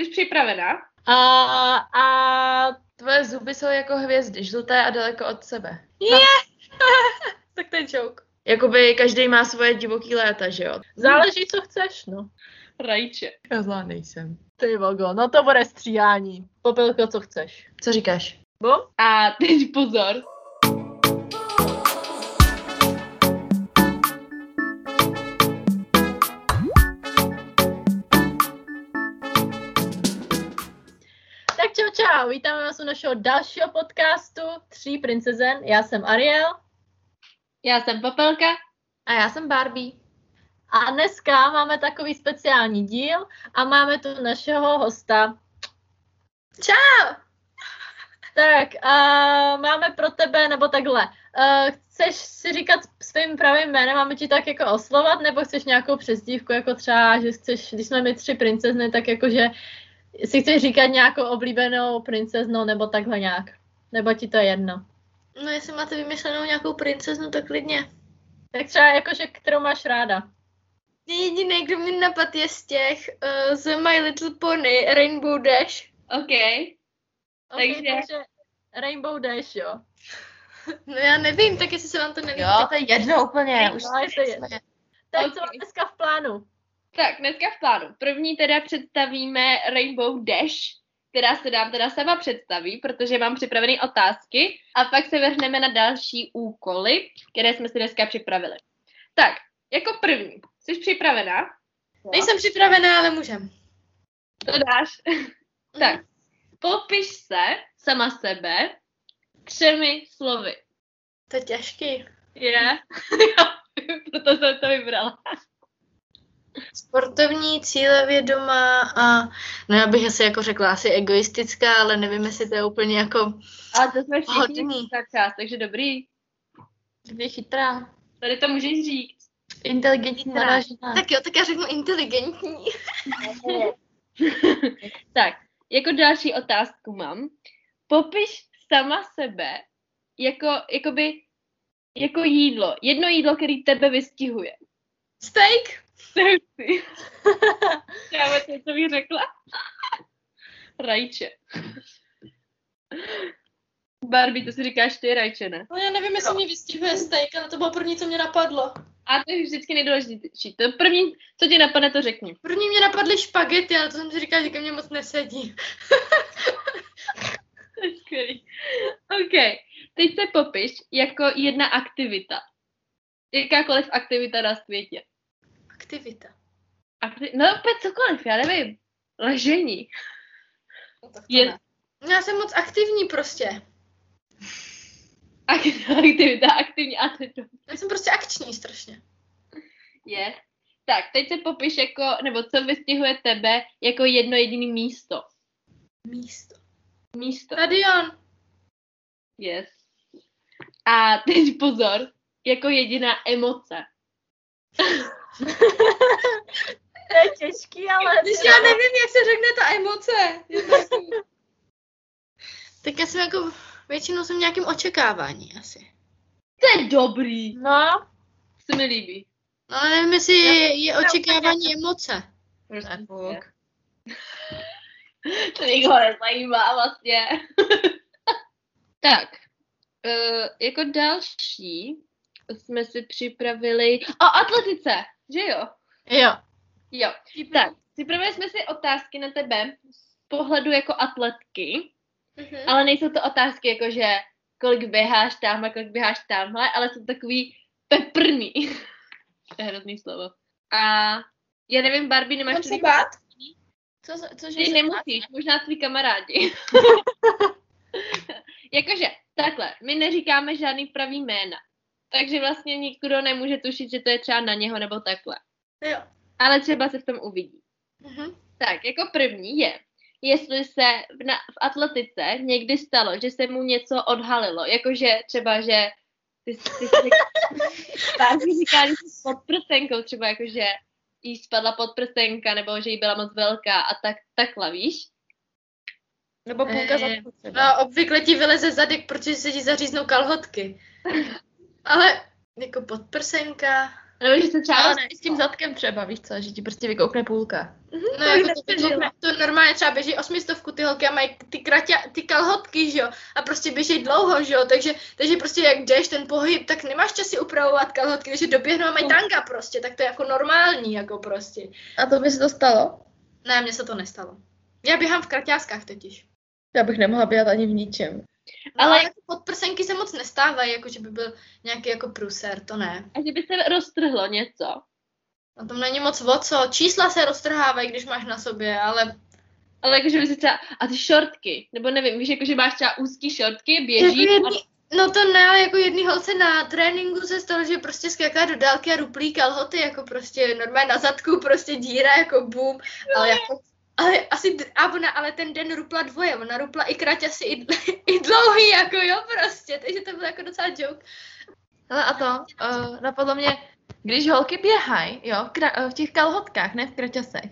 Jsi připravená? A, a tvoje zuby jsou jako hvězdy, žluté a daleko od sebe. Je! tak to je joke. Jakoby každý má svoje divoký léta, že jo? Záleží, co chceš, no. Rajče. Já zlá nejsem. Ty vogo, no to bude stříhání. Popelko, co chceš. Co říkáš? Bo? A teď pozor. Čau, vítáme vás u našeho dalšího podcastu Tří princezen. Já jsem Ariel Já jsem Popelka. A já jsem Barbie. a dneska máme takový speciální díl a máme tu našeho hosta. Čau! Tak, a máme pro tebe, nebo takhle, uh, chceš si říkat svým pravým jménem, máme ti tak jako oslovat, nebo chceš nějakou přezdívku, jako třeba, že chceš, když jsme my tři princezny, tak jakože si chceš říkat nějakou oblíbenou princeznou, nebo takhle nějak. Nebo ti to je jedno. No jestli máte vymyšlenou nějakou princeznu, tak klidně. Tak třeba jakože, kterou máš ráda. Jediný, kdo mi napad je z těch uh, z My Little Pony, Rainbow Dash. OK. Okay, Takže- takže Rainbow Dash, jo. No já nevím, tak jestli se vám to nelíbí. Jo, to je jedno úplně. Už No, je to jedno. Tak co Ok. máme dneska v plánu? Tak, dneska v plánu. První teda představíme Rainbow Dash, která se nám teda sama představí, protože mám připravené otázky a pak se vrhneme na další úkoly, které jsme si dneska připravili. Tak, jako první, jsi připravená? Nejsem připravená, ale můžem. To dáš. tak, popiš se sama sebe třemi slovy. To je těžký. Je? Proto jsem to vybrala. Sportovní, cílevědomá a no já bych asi jako řekla asi egoistická, ale nevím, jestli to je úplně jako Ale to jsme všichni část, takže dobrý. je chytrá. Tady to můžeš říct. Inteligentní žena. Tak jo, tak já řeknu inteligentní. tak, jako další otázku mám. Popiš sama sebe jako, jakoby, jako jídlo. Jedno jídlo, který tebe vystihuje. Steak? Sexy. Já vůbec co bych řekla. Rajče. Barbie, to si říkáš ty rajče, ne? No já nevím, jestli mě vystihuje steak, ale to bylo první, co mě napadlo. A to je vždycky nejdůležitější. To první, co ti napadne, to řekni. První mě napadly špagety, ale to jsem si říkala, že ke mně moc nesedí. To je skvělý. OK. Teď se popiš jako jedna aktivita. Jakákoliv aktivita na světě. Aktivita. Akti- no opět cokoliv, já nevím. Ležení. No, tak to Je- ne. Já jsem moc aktivní prostě. Ak- aktivita, aktivní aktivita. Já jsem prostě akční strašně. Je. Tak, teď se popiš jako, nebo co vystihuje tebe jako jedno jediné místo. Místo. Místo. Stadion. Yes. A teď pozor, jako jediná emoce. To je těžký, ale... Když já nevím, jak se řekne ta emoce. tak já jsem jako, většinou jsem v nějakém očekávání asi. To je dobrý. No, Se mi líbí. No ale nevím, jestli je, je očekávání emoce. Prostě. To nikoho nezajímá vlastně. tak, uh, jako další jsme si připravili... O, atletice, že jo? jo. Jo. Tak, připravili jsme si otázky na tebe z pohledu jako atletky, Mhm. ale nejsou to otázky jako, že kolik běháš tamhle, kolik běháš tamhle, ale jsou takový peprný. to je hrozný slovo. A já nevím, Barbie, nemáš Mám to se bát? Co, cože Ty se nemusíš, možná tví kamarádi. Jakože, takhle, my neříkáme žádný pravý jména. Takže vlastně nikdo nemůže tušit, že to je třeba na něho nebo takhle. Jo. Ale třeba se v tom uvidí. Mhm. Tak, jako první je, jestli se v, na, v atletice někdy stalo, že se mu něco odhalilo. Jakože třeba, že ty, ty jsi říká, že jsi pod prstenkou, třeba jakože jí spadla podprstenka, nebo že jí byla moc velká a tak, takhle, víš? Nebo půlka za Eh, No, obvykle ti vyleze zadek, protože se ti zaříznou kalhotky. Ale jako podprsenka, Nebo že se třeba... Ne, s tím zadkem třeba, víš co, že ti prostě vykoukne půlka. No, jako to, vykoukne, to normálně třeba běží osmistovku ty holky a mají ty, kratě, ty kalhotky, že jo, a prostě běží dlouho, že jo, takže, takže prostě jak jdeš ten pohyb, tak nemáš čas si upravovat kalhotky, takže doběhnou a mají tanga prostě, tak to je jako normální, jako prostě. A to by se to stalo? Ne, mně se to nestalo. Já běhám v kraťáskách totiž. Já bych nemohla běhat ani v ničem. No, Ale- ale jako podprsenky se moc nestávají, jako že by byl nějaký jako průser, to ne. A že by se roztrhlo něco. Na tom není moc o co. Čísla se roztrhávají, když máš na sobě, ale Ale jakože by se třeba... A ty šortky, nebo nevím, víš, jakože máš třeba úzký šortky, jako běží a jedný, No to ne, ale jako jedný holce na tréninku se stalo, že prostě skáká do dálky a ruplí kalhoty, jako prostě normálně na zadku, prostě díra, jako boom, ale jako ale asi, a ona, ale ten den rupla dvoje, ona rupla i kraťasy, i, i dlouhý, jako jo, prostě, takže to byl jako docela joke. Hele, a to, uh, napadlo mě, když holky běhají, jo, v, kra- eh, v těch kalhotkách, ne v kraťasech,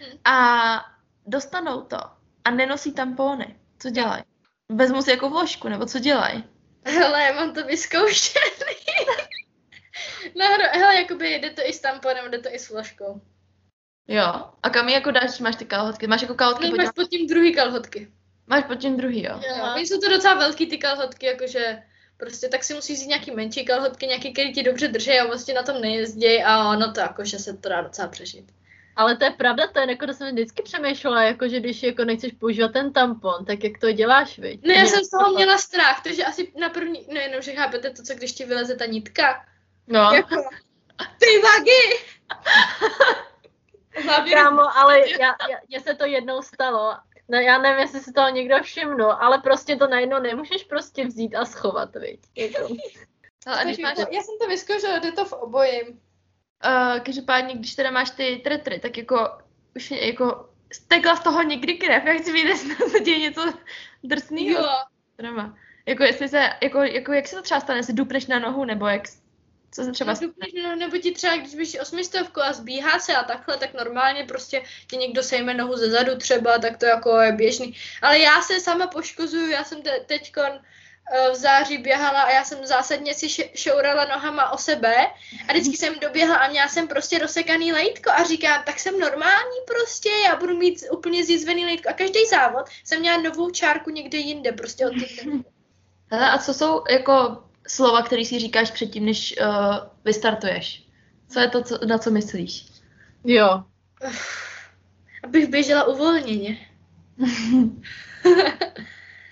Hm. a dostanou to a nenosí tampony, co dělají? Vezmu si jako vložku, nebo co dělají? Hele, já mám to vyzkoušený. Náhodou, hele, jakoby jde to i s tamponem, jde to i s vložkou. Jo. A kam jako dáš, máš ty kalhotky? Máš jako kalhotky, No, pod máš pod tím druhý kalhotky. máš pod tím druhý, jo? Jo. Oni jsou to docela velký ty kalhotky, jakože prostě tak si musíš vzít nějaký menší kalhotky, nějaký, který ti dobře drží a vlastně na tom nejezdí a ono to jakože se to dá docela přežít. Ale to je pravda, to je jako, to jsem vždycky přemýšlela, jako, že když jako nechceš používat ten tampon, tak jak to děláš, viď? Ne, já jsem z toho měla strach, takže asi na první, no jenom, že chápete to, co když ti vyleze ta nitka. No. Jako, ty vagy! Kámo, ale já, já, mně se to jednou stalo. No, já nevím, jestli si toho někdo všimnul, ale prostě to najednou nemůžeš prostě vzít a schovat, viď? Jako. Když máš, já jsem to vyzkoušela, jde to v obojím. uh, každopádně, když teda máš ty tretry, tak jako už je, jako stekla z toho někdy krev, já chci vidět, jestli se děje něco drsného. Jo. Drama. Jako jestli se, jako, jako jak se to třeba stane, jestli dupneš na nohu, nebo jak, co se třeba Třeba... No, nebo ti třeba, když běží osmistovku a zbíhá se a takhle, tak normálně prostě ti někdo sejme nohu ze zadu třeba, tak to jako je běžný. Ale já se sama poškozuju, já jsem te- teďkon eh, v září běhala a já jsem zásadně si šourala nohama o sebe a vždycky jsem doběhla a měla jsem prostě rozsekaný lejtko a říkám, tak jsem normální prostě, já budu mít úplně zjizvený lejtko a každý závod jsem měla novou čárku někde jinde, prostě od těch Hele, a co jsou jako slova, které si říkáš předtím, než uh, vystartuješ? Co je to, co, na co myslíš? Jo. abych běžela uvolněně.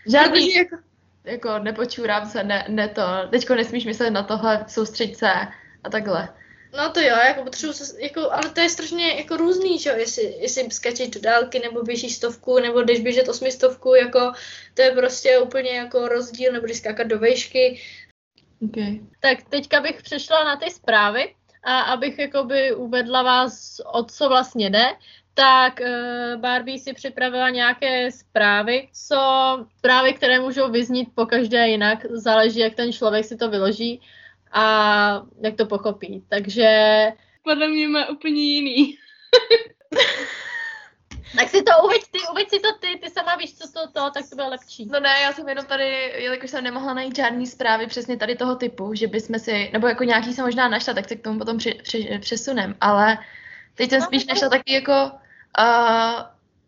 Žádný, jako, jako nepočůrám se, ne, ne to, teďko nesmíš myslet na tohle, soustřeď se a takhle. No to jo, jako potřebuji se, jako, ale to je strašně jako různý, že jo, jestli, jestli skačeš do dálky, nebo běžíš stovku, nebo jdeš běžet osmistovku, jako to je prostě úplně jako rozdíl, nebo když skákat do vejšky. Okay. Tak teďka bych přešla na ty zprávy a abych jakoby uvedla vás, o co vlastně jde, tak uh, Barbie si připravila nějaké zprávy, co zprávy, které můžou vyznít po každé jinak, záleží, jak ten člověk si to vyloží a jak to pochopí. Takže Podle mě má úplně jiný. tak si to uveď ty, uveď si to ty, ty sama víš, co to, to tak to bude lepší. No ne, já jsem jenom tady, jelikož jsem nemohla najít žádný zprávy přesně tady toho typu, že bychom si, nebo jako nějaký jsem možná našla, tak se k tomu potom při, při, přesunem, ale teď jsem spíš našla taky jako uh,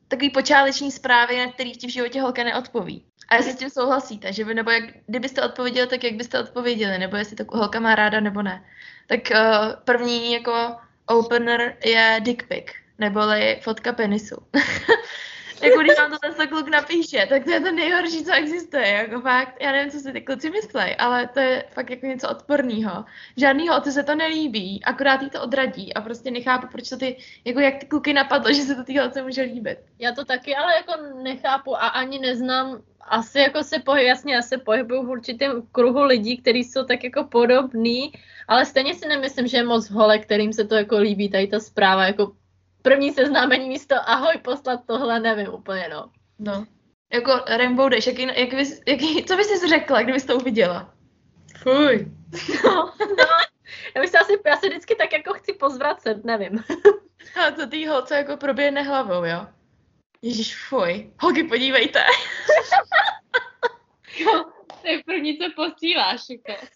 takový počáteční zprávy, na kterých ti v životě holka neodpoví. A jestli s tím souhlasíte, že by, nebo jak, kdybyste odpověděli, tak jak byste odpověděli, nebo jestli to holka má ráda, nebo ne. Tak uh, první jako opener je dick pic, neboli fotka penisu. jako když vám to ten kluk napíše, tak to je to nejhorší, co existuje, jako fakt, já nevím, co si ty kluci myslej, ale to je fakt jako něco odporného. Žádný holce se to nelíbí, akorát jí to odradí a prostě nechápu, proč to ty, jako jak ty kluky napadlo, že se to ty holce může líbit. Já to taky ale jako nechápu a ani neznám, asi jako se pohyb, jasně, já se pohybuju v určitém kruhu lidí, kteří jsou tak jako podobný, ale stejně si nemyslím, že je moc hole, kterým se to jako líbí, tady ta zpráva, jako první seznámení místo ahoj, poslat tohle, nevím úplně, no. No. Jako Rainbow Dash, jaký, jak bys, jaký, co bys si řekla, kdybys to uviděla? Fuj. No, no. Já, bych se asi, já se vždycky tak jako chci pozvracet, nevím. A to tý holce jako proběhne hlavou, jo? Ježíš, fuj. Holky, podívejte. Jo, to je první, co posíláš. Jako.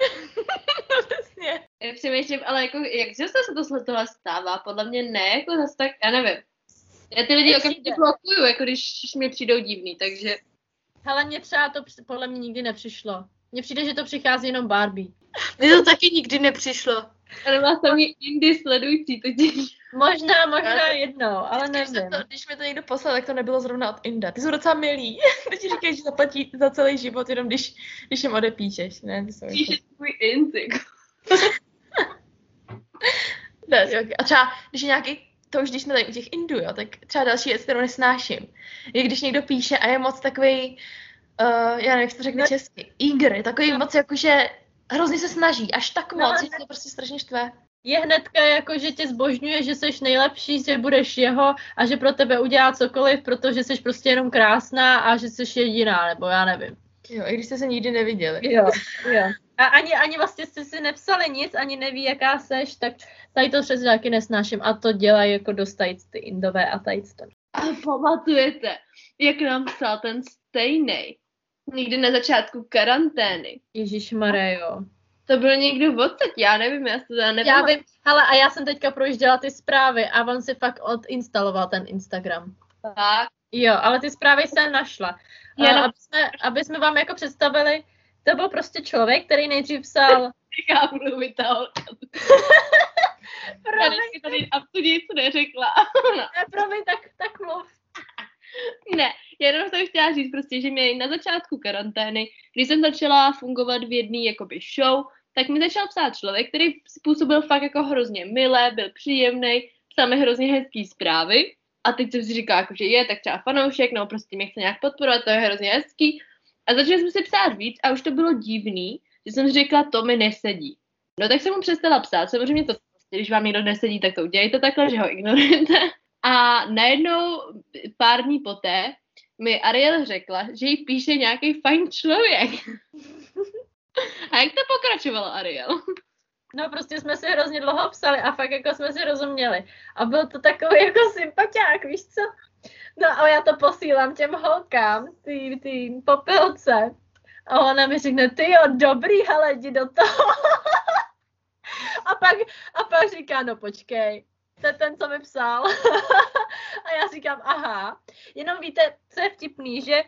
No, přesně. Já přemýšlím, ale jako, jak často se to tohle stává? Podle mě ne, jako zase tak, já nevím. Já ty lidi okamžitě blokuju, jako když mi přijdou divný, takže... Hele, mně třeba to podle mě nikdy nepřišlo. Mně přijde, že to přichází jenom Barbie. Mně to taky nikdy nepřišlo. Ale má sami Indy sledující, totiž. Možná, možná jednou, ale Když, nevím. to, když mi to někdo poslal, tak to nebylo zrovna od Inda. Ty jsou docela milí. Teď ti říkají, že zaplatí za celý život, jenom když, když jim odepíšeš. Ne, to jsou Píše jako... tvůj jo, A třeba, když je nějaký, to už když jsme tady u těch Indů, jo, tak třeba další věc, kterou nesnáším, je když někdo píše a je moc takový, uh, já nevím, jak to řekne No. česky, eager, je takový moc jakože hrozně se snaží, až tak No, moc, že tak- to prostě strašně štve. Je hnedka jako, že tě zbožňuje, že jsi nejlepší, že budeš jeho a že pro tebe udělá cokoliv, protože jsi prostě jenom krásná a že jsi jediná, nebo já nevím. Jo, i když jste se nikdy neviděli. Jo, jo. A ani, ani vlastně jste si nepsali nic, ani neví, jaká seš, tak tady to přesně taky nesnáším a to dělají jako dostajíc ty indové a tady to. A pamatujete, jak nám psal ten stejnej? Někdy na začátku karantény. Ježíš jo. To byl někdo odsaď, já nevím, já si to Já nepamatuju. vím, ale a já jsem teďka projížděla ty zprávy a on si fakt odinstaloval ten Instagram. Tak, Jo, ale ty zprávy jsem našla. Jenom- A aby, jsme, aby jsme vám jako představili, to byl prostě člověk, který nejdřív psal já ta holka. Já tady absolutně nic neřekla. Ne, promiň, tak, tak mluv. Ne, jenom jsem chtěla říct prostě, že mě na začátku karantény, když jsem začala fungovat v jedné jakoby show, tak mi začal psát člověk, který způsobil fakt jako hrozně milé, byl příjemný, psal mi hrozně hezký zprávy a teď jsem si říkala, jako, že je tak třeba fanoušek, no prostě mě chce nějak podporovat, to je hrozně hezký. A začali jsme si psát víc a už to bylo divný, že jsem si řekla, to mi nesedí. No tak jsem mu přestala psát, samozřejmě to když vám někdo nesedí, tak to udělejte takhle, že ho ignorujete. A najednou pár dní poté mi Ariel řekla, že jí píše nějaký fajn člověk. A jak to pokračovalo, Ariel? No prostě jsme si hrozně dlouho psali a fakt jako jsme si rozuměli. A byl to takový jako sympatiák, víš co? No a já to posílám těm holkám, ty, ty popelce. A ona mi řekne, ty jo, dobrý, hele, jdi do toho. a, pak, a pak říká, no počkej, to je ten, co mi psal. a já říkám, aha. Jenom víte, co je vtipný, že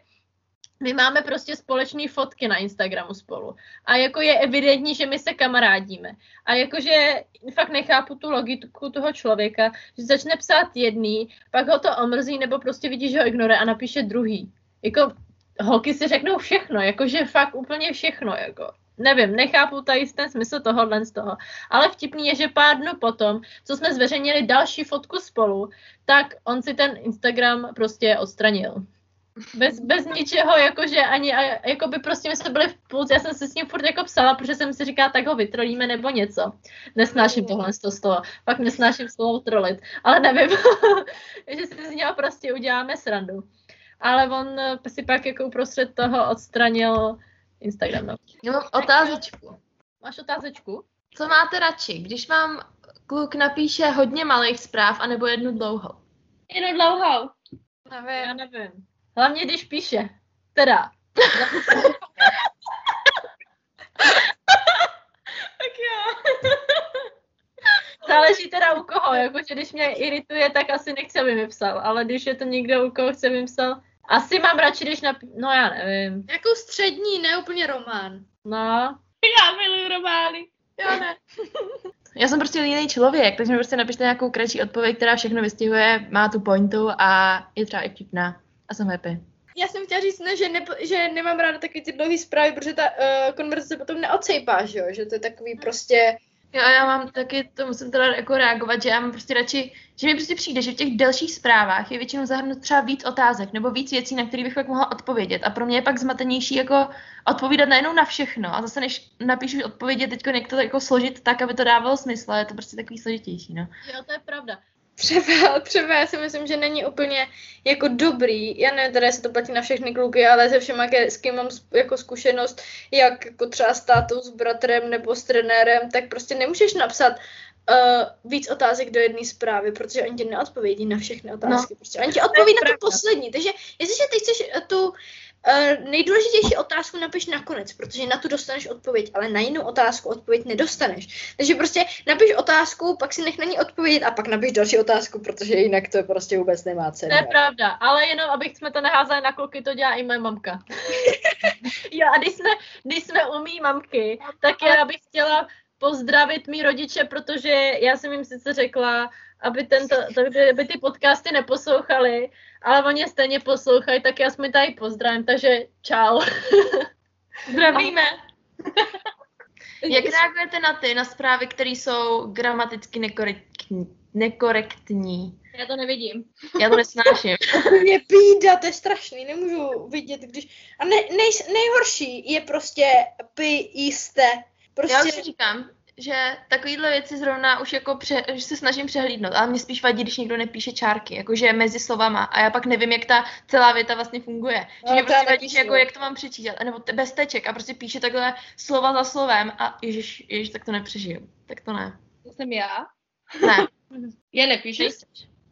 my máme prostě společné fotky na Instagramu spolu. A jako je evidentní, že my se kamarádíme. A jakože fakt nechápu tu logiku toho člověka, že začne psát jedný, pak ho to omrzí, nebo prostě vidí, že ho ignoruje a napíše druhý. Jako holky si řeknou všechno, jakože fakt úplně všechno, jako. Nevím, nechápu tady ten smysl tohohle z toho. Ale vtipný je, že pár dnů potom, co jsme zveřejnili další fotku spolu, tak on si ten Instagram prostě odstranil. Bez, bez ničeho, jakože ani, jako by prostě my jsme byli v půlce, já jsem se s ním furt jako psala, protože jsem si říkala, tak ho vytrolíme nebo něco. Nesnáším tohle z toho. Fakt nesnáším slovo trolit, ale nevím, že si z něho prostě uděláme srandu. Ale on si pak jako uprostřed toho odstranil Instagram. No. Já mám otázečku. Máš otázečku? Co máte radši, když vám kluk napíše hodně malých zpráv, anebo jednu dlouhou? Jenom dlouhou. Já Nevím. nevím. Hlavně když píše. Teda. Tak jo. Záleží teda u koho, jakože když mě irituje, tak asi nechci, aby mi psal, ale když je to někdo, u koho chce, aby mi psal, asi mám radši, když nap... No já nevím. Jako střední, ne úplně román. No, Já miluji romány. Jo, ne. Já jsem prostě jiný člověk, takže mi prostě napište nějakou kratší odpověď, která všechno vystihuje, má tu pointu a je třeba i vtipná. A jsem happy. Já jsem chtěla říct, ne, že, ne, že nemám ráda takový ty dlouhé zprávy, protože ta uh, konverzace potom neocejpá, že jo? Že to je takový prostě... Jo, já mám taky, to musím teda jako reagovat, že já mám prostě radši, že mi prostě přijde, že v těch delších zprávách je většinou zahrnut třeba víc otázek nebo víc věcí, na které bych pak mohla odpovědět. A pro mě je pak zmatenější jako odpovídat najednou na všechno. A zase než napíšu odpovědět teď jak to jako složit tak, aby to dávalo smysl, je to prostě takový složitější, no. jo, to je pravda. Třeba, třeba já si myslím, že není úplně jako dobrý, já nevím, teda jestli to platí na všechny kluky, ale ze všema, s kým mám jako zkušenost, jak jako třeba s tátou, s bratrem nebo s trenérem, tak prostě nemůžeš napsat uh, víc otázek do jedné zprávy, protože oni ti neodpovědí na všechny otázky. No. Prostě oni ti odpoví na tu pravda. poslední. Takže jestliže ty chceš eh, tu uh, nejdůležitější otázku napiš nakonec, protože na tu dostaneš odpověď, ale na jinou otázku odpověď nedostaneš. Takže prostě napiš otázku, pak si nech na ní odpovědět a pak napiš další otázku, protože jinak to prostě vůbec nemá cenu. To je pravda, ale jenom abych jsme to neházeli na kluky, to dělá i moje mamka. jo, a když jsme, když jsme u mý mamky, tak já bych chtěla pozdravit mý rodiče, protože já jsem jim sice řekla, aby, tento, aby ty podcasty neposlouchali, ale oni stejně poslouchají, tak já jsme tady pozdravím, takže čau. Zdravíme. Jak reagujete na ty, na zprávy, které jsou gramaticky nekorektní? nekorektní? Já to nevidím. Já to nesnáším. Mě bída, to je strašný, nemůžu vidět, když... A ne, nej, nejhorší je prostě py jisté. Prostě... Já už si říkám, že takovýhle věci zrovna už jako pře, že se snažím přehlídnout, ale mě spíš vadí, když někdo nepíše čárky, jakože mezi slovama a já pak nevím, jak ta celá věta vlastně funguje. No, že mě prostě vadí, že jako jak to mám přečítat, nebo bez teček a prostě píše takhle slova za slovem a ježiš, ježiš, tak to nepřežiju. Tak to ne. To jsem já? Ne. já nepíšu.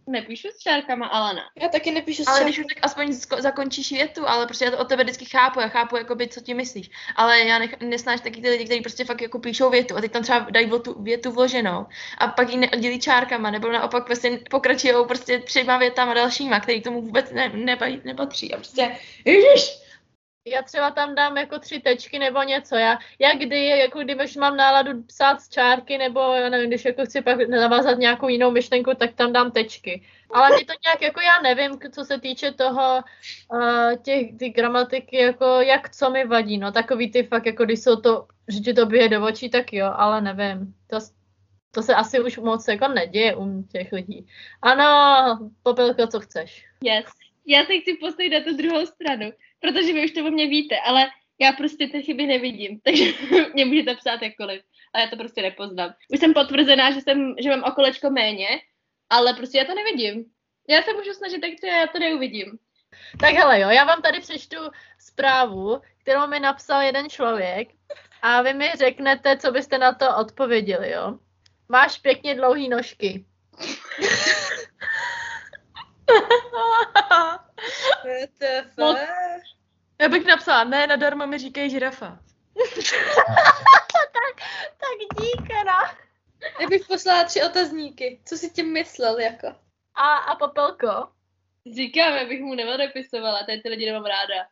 Nepíšu s čárkama, ale ne. Já taky nepíšu s Ale když už tak aspoň zakončíš větu, ale prostě já to od tebe vždycky chápu, já chápu, jakoby, co ti myslíš. Ale já nech- nesnáš taky ty lidi, kteří prostě fakt jako píšou větu a teď tam třeba dají tu větu vloženou a pak ji neoddělí čárkama, nebo naopak prostě pokračují prostě třema větama dalšíma, který k tomu vůbec ne- ne- nepatří. A prostě, ježiš, já třeba tam dám jako tři tečky nebo něco. Já, já kdy, jako když mám náladu psát z čárky, nebo já nevím, když jako chci pak navázat nějakou jinou myšlenku, tak tam dám tečky. Ale mě to nějak, jako já nevím, co se týče toho, uh, těch, ty gramatiky, jako jak co mi vadí, no takový ty fakt, jako když jsou to, že ti to bije do očí, tak jo, ale nevím. To, to se asi už moc jako neděje u těch lidí. Ano, Popelko, co chceš? Yes. Já se chci postavit na tu druhou stranu protože vy už to o mě víte, ale já prostě ty chyby nevidím, takže mě můžete psát jakkoliv, ale já to prostě nepoznám. Už jsem potvrzená, že, jsem, že mám okolečko méně, ale prostě já to nevidím. Já se můžu snažit, tak já to neuvidím. Tak hele jo, já vám tady přečtu zprávu, kterou mi napsal jeden člověk a vy mi řeknete, co byste na to odpověděli, jo. Máš pěkně dlouhý nožky. No, já bych napsala, ne, nadarmo mi říkají žirafa. tak, tak díky, no. Já bych poslala tři otazníky. Co si tím myslel, jako? A, a Popelko? Říkám, abych mu neodepisovala, tady ty lidi nemám ráda.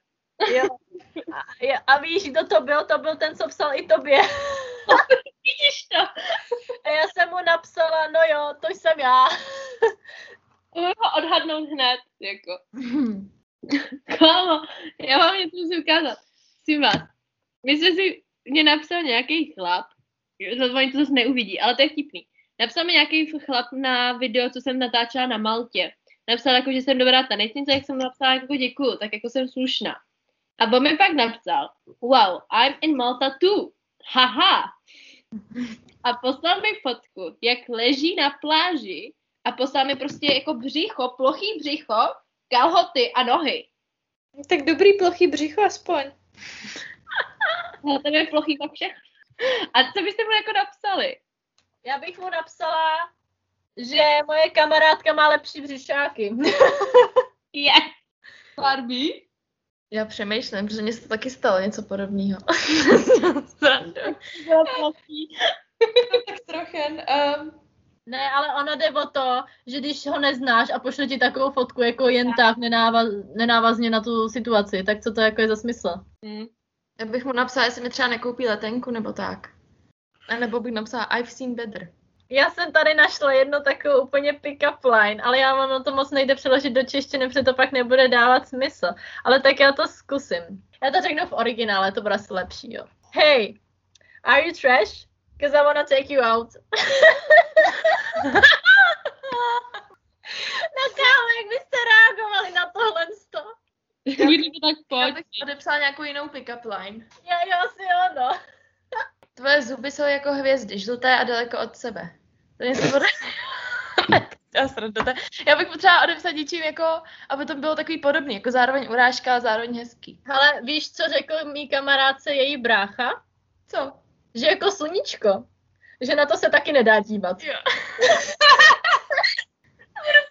Jo. A, a víš, kdo to byl? To byl ten, co psal i tobě. Vidíš to? A já jsem mu napsala, no jo, to jsem já. Můžu ho odhadnout hned, jako. Kámo, já vám něco musím ukázat. Musím vás. Myslím si, mě napsal nějaký chlap, oni to zase neuvidí, ale to je vtipný. Napsal mi nějaký chlap na video, co jsem natáčela na Maltě. Napsal jako, že jsem dobrá tanečnice, jak jsem napsala jako děkuju, tak jako jsem slušná. A on mi pak napsal, wow, I'm in Malta too. Haha. A poslal mi fotku, jak leží na pláži a poslal mi prostě jako břicho, plochý břicho, kalhoty a nohy. Tak dobrý plochý břicho aspoň. No, to je plochý pak všechno. A co byste mu jako napsali? Já bych mu napsala, že moje kamarádka má lepší břišáky. Je. Yes. Barbie? Já přemýšlím, protože mě se to taky stalo něco podobného. tak trochen. Um, ne, ale ono jde o to, že když ho neznáš a pošle ti takovou fotku jako jen tak nenávaz, nenávazně na tu situaci, tak co to jako je za smysl? Hmm. Já bych mu napsala, jestli mi třeba nekoupí letenku nebo tak. A nebo bych napsala I've seen better. Já jsem tady našla jednu takovou úplně pick-up line, ale já mám na to moc nejde přeložit do češtiny, protože to pak nebude dávat smysl. Ale tak já to zkusím. Já to řeknu v originále, to bude asi lepší, jo. Hey, are you trash? Because I wanna take you out. no kámo, jak byste reagovali na tohle sto? Kdyby to tak Já pojď. bych odepsala nějakou jinou pick-up line. Jo, jo, asi jo, no. Tvoje zuby jsou jako hvězdy, žluté a daleko od sebe. To něco bude... Já. Já bych potřeba odepsat něčím jako, aby to bylo takový podobný, jako zároveň urážka a zároveň hezký. Ale víš, co řekl mý kamarádce její brácha? Co? Že jako sluníčko. Že na to se taky nedá dívat. Jo.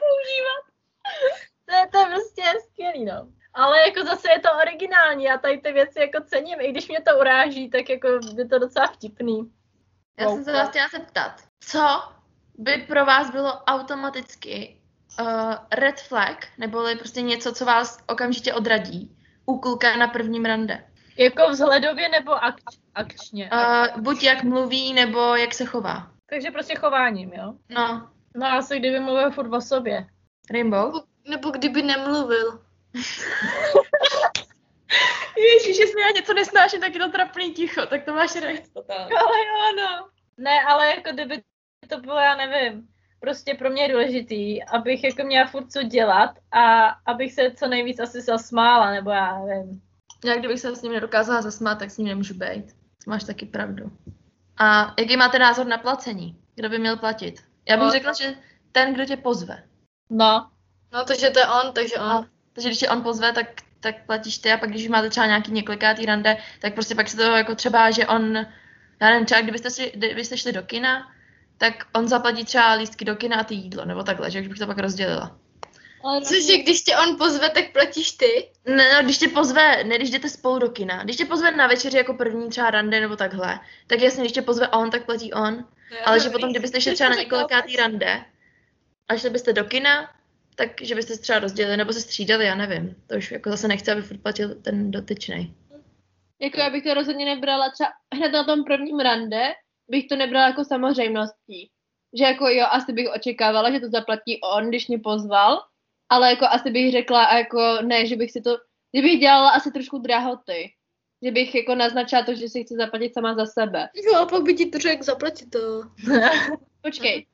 používat. To je, to je prostě skvělý, no. Ale jako zase je to originální, já tady ty věci jako cením, i když mě to uráží, tak jako je to docela vtipný. Já jsem se vás chtěla zeptat, co by pro vás bylo automaticky uh, red flag, neboli prostě něco, co vás okamžitě odradí u kluka na prvním rande? Jako vzhledově nebo akč, akčně? Uh, buď jak mluví, nebo jak se chová. Takže prostě chováním, jo? No, No asi kdyby mluvil furt o sobě. Rainbow? Nebo, nebo kdyby nemluvil. Ježíš, jestli já něco nesnáším, tak je to trapný ticho, tak to máš recht. Ale jo, no. Ne, ale jako kdyby to bylo, já nevím, prostě pro mě je důležitý, abych jako měla furt co dělat a abych se co nejvíc asi zasmála, nebo já nevím. Já kdybych se s ním nedokázala zasmát, tak s ním nemůžu být. To máš taky pravdu. A jaký máte názor na placení? Kdo by měl platit? Já bych No. řekla, že ten, kdo tě pozve. No, No, takže to je on, takže on. Takže když tě on pozve, tak, tak platíš ty a pak když máte třeba nějaký několikátý rande, tak prostě pak se to jako třeba, že on, já nevím, třeba kdybyste, si, kdybyste šli do kina, tak on zaplatí třeba lístky do kina a ty jídlo, nebo takhle, že už bych to pak rozdělila. Cože, když tě on pozve, tak platíš ty? Ne, no, když tě pozve, ne, když jdete spolu do kina, když tě pozve na večeři jako první třeba rande nebo takhle, tak jasně, když tě pozve on, tak platí on, ale že potom, kdybyste šli třeba na několikátý rande a šli byste do kina, tak že byste se třeba rozdělili nebo se střídali, já nevím. To už jako zase nechci, aby furt platil ten dotyčný. Jako já bych to rozhodně nebrala třeba hned na tom prvním rande, bych to nebrala jako samozřejmostí. Že jako jo, asi bych očekávala, že to zaplatí on, když mě pozval, ale jako asi bych řekla a jako ne, že bych si to, že bych dělala asi trošku drahoty. Že bych jako naznačila to, že si chci zaplatit sama za sebe. Jo, a pak by ti to řekl, zaplatit to. Počkej.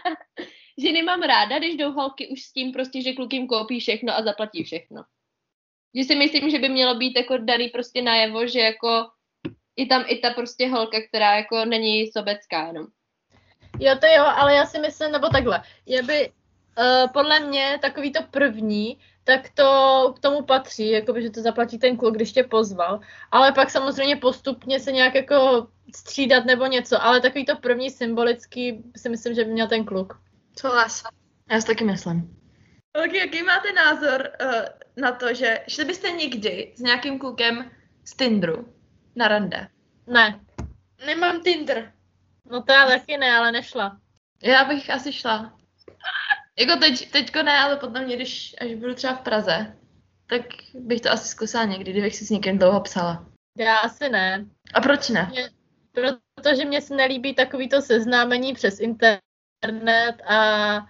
Ženy mám ráda, když jdou holky už s tím prostě, že kluk jim koupí všechno a zaplatí všechno. Že si myslím, že by mělo být jako daný prostě najevo, že jako je tam i ta prostě holka, která jako není sobecká jenom. Jo, to jo, ale já si myslím, nebo takhle, je by uh, podle mě takový to první, tak to k tomu patří, jakoby, že to zaplatí ten kluk, když tě pozval. Ale pak samozřejmě postupně se nějak jako střídat nebo něco, ale takový to první symbolický si myslím, že by měl ten kluk. Souhlas. Já si taky myslím. Ok, jaký máte názor uh, na to, že šli byste někdy s nějakým klukem z Tinderu na rande? Ne, Nemám Tinder. no to já taky ne, ale nešla. Já bych asi šla. Jako teď, teďko ne, ale potom, když až budu třeba v Praze, tak bych to asi zkusila někdy, kdybych si s někým dlouho psala. Já asi ne. A proč ne? Protože mě se nelíbí takovýto seznámení přes internet a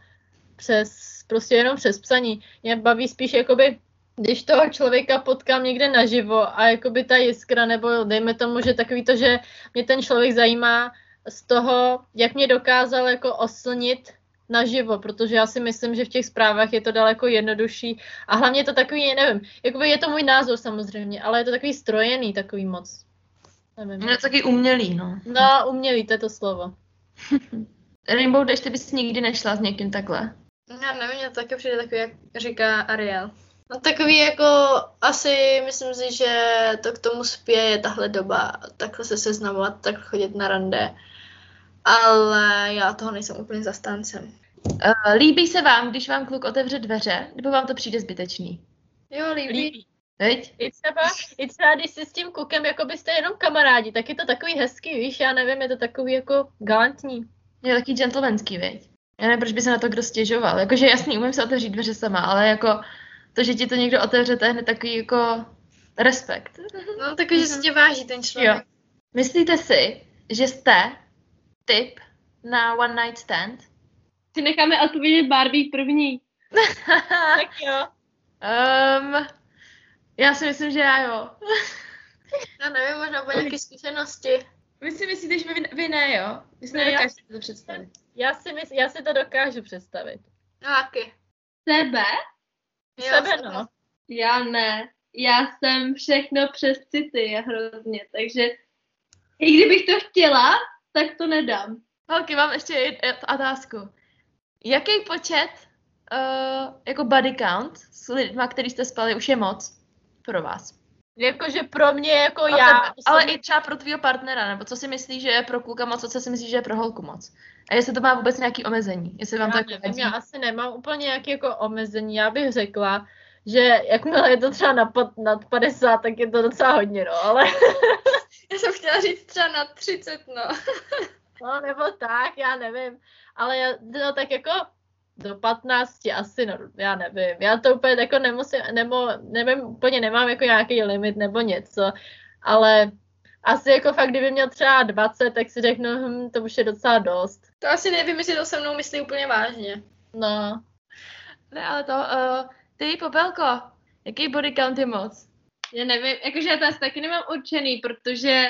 přes, prostě jenom přes psaní. Mě baví spíš jakoby, když toho člověka potkám někde naživo a jakoby ta jiskra, nebo dejme tomu, že takový to, že mě ten člověk zajímá z toho, jak mě dokázal jako oslnit naživo, protože já si myslím, že v těch zprávách je to daleko jednodušší a hlavně je to takový, nevím, jakoby je to můj názor samozřejmě, ale je to takový strojený, takový moc. Nevím. Je to taky umělý, no. No, umělý, to je to slovo. Rainbow Dash, ty bys nikdy nešla s někým takhle. Já nevím, mě to taky přijde takový, jak říká Ariel. No takový jako, asi myslím si, že to k tomu spěje tahle doba, takhle se seznamovat, tak chodit na rande. Ale já toho nejsem úplně zastáncem. Uh, líbí se vám, když vám kluk otevře dveře, nebo vám to přijde zbytečný? Jo, líbí. Líbí. Veď? I třeba, I třeba, když si s tím klukem jako byste jenom kamarádi, tak je to takový hezký, víš, já nevím, je to takový jako galantní. Je taky gentlemanský, veď? Já nevím, proč by se na to kdo stěžoval. Jakože jasný, umím se otevřít dveře sama, ale jako to, že ti to někdo otevře, to je hned takový jako respekt. No takový, že si tě váží ten člověk. Jo. Myslíte si, že jste typ na one night stand? Si necháme odpovědět Barbie první. Tak jo. Um, já si myslím, že já jo. Já nevím, možná po nějaké zkušenosti. Vy si myslíte, že vy, vy ne, jo? Vy si Ne, nedokážete to představit. Já si, mysl, já si to dokážu představit. No, taky. Sebe? Jo, Sebe, sebe. no. Já ne. Já jsem všechno přes city je hrozně, takže i kdybych to chtěla, tak to nedám. Holky, mám ještě jednu otázku. Jaký počet uh, jako body count s lidma, který jste spali, už je moc pro vás? Jakože pro mě, jako já. tebe, ale i třeba pro tvýho partnera, nebo co si myslíš, že je pro kluka moc, a co si myslíš, že je pro holku moc? A jestli to má vůbec nějaký omezení, jestli vám já to nevím, já asi nemám úplně nějaké jako omezení. Já bych řekla, že jakmile je to třeba nad, nad 50, tak je to docela hodně, no, ale... Já jsem chtěla říct třeba na 30, no. No, nebo tak, já nevím. Ale já, no, tak jako do 15 asi, no, já nevím. Já to úplně jako nemusím, nebo nevím, úplně nemám jako nějaký limit nebo něco, ale asi jako fakt, kdyby měl třeba 20, tak si řeknu, hm, to už je docela dost. To asi nevím, jestli to se mnou myslí úplně vážně. No. Ne, ale to, uh, ty, Popelko, jaký body count je moc? Já nevím, jakože já to asi taky nemám určený, protože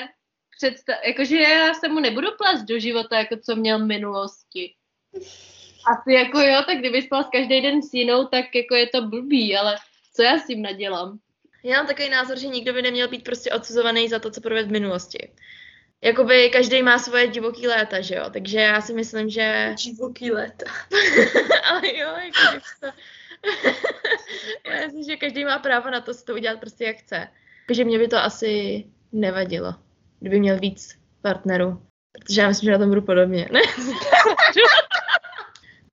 představ, jakože já se mu nebudu plést do života, jako co měl v minulosti. Asi jako jo, tak kdyby spal každý den s jinou, tak jako je to blbý, ale co já s tím nadělám? Já mám takový názor, že nikdo by neměl být prostě odsuzovaný za to, co provedl v minulosti. Jakoby každý má svoje divoký léta, že jo? Takže já si myslím, že... Divoký léta. Ale jo, jako to... já myslím, že každý má právo na to si to udělat prostě jak chce. Takže mě by to asi nevadilo, kdyby měl víc partnerů. Protože já myslím, že na tom budu podobně. Ne?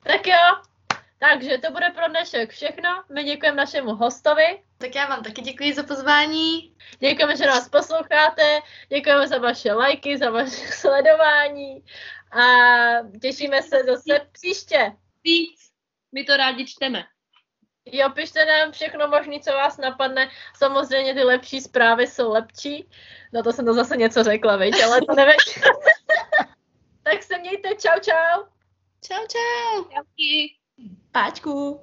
tak jo, takže to bude pro dnešek všechno. My děkujeme našemu hostovi. Tak já vám taky děkuji za pozvání. Děkujeme, že nás posloucháte. Děkujeme za vaše lajky, za vaše sledování. A těšíme se zase příště. Víc. My to rádi čteme. Jo, pište nám všechno možné, co vás napadne. Samozřejmě ty lepší zprávy jsou lepší. No to jsem to zase něco řekla, veď, ale to nevím. tak se mějte, čau, čau. Čau, čau. Čauky. Páčku.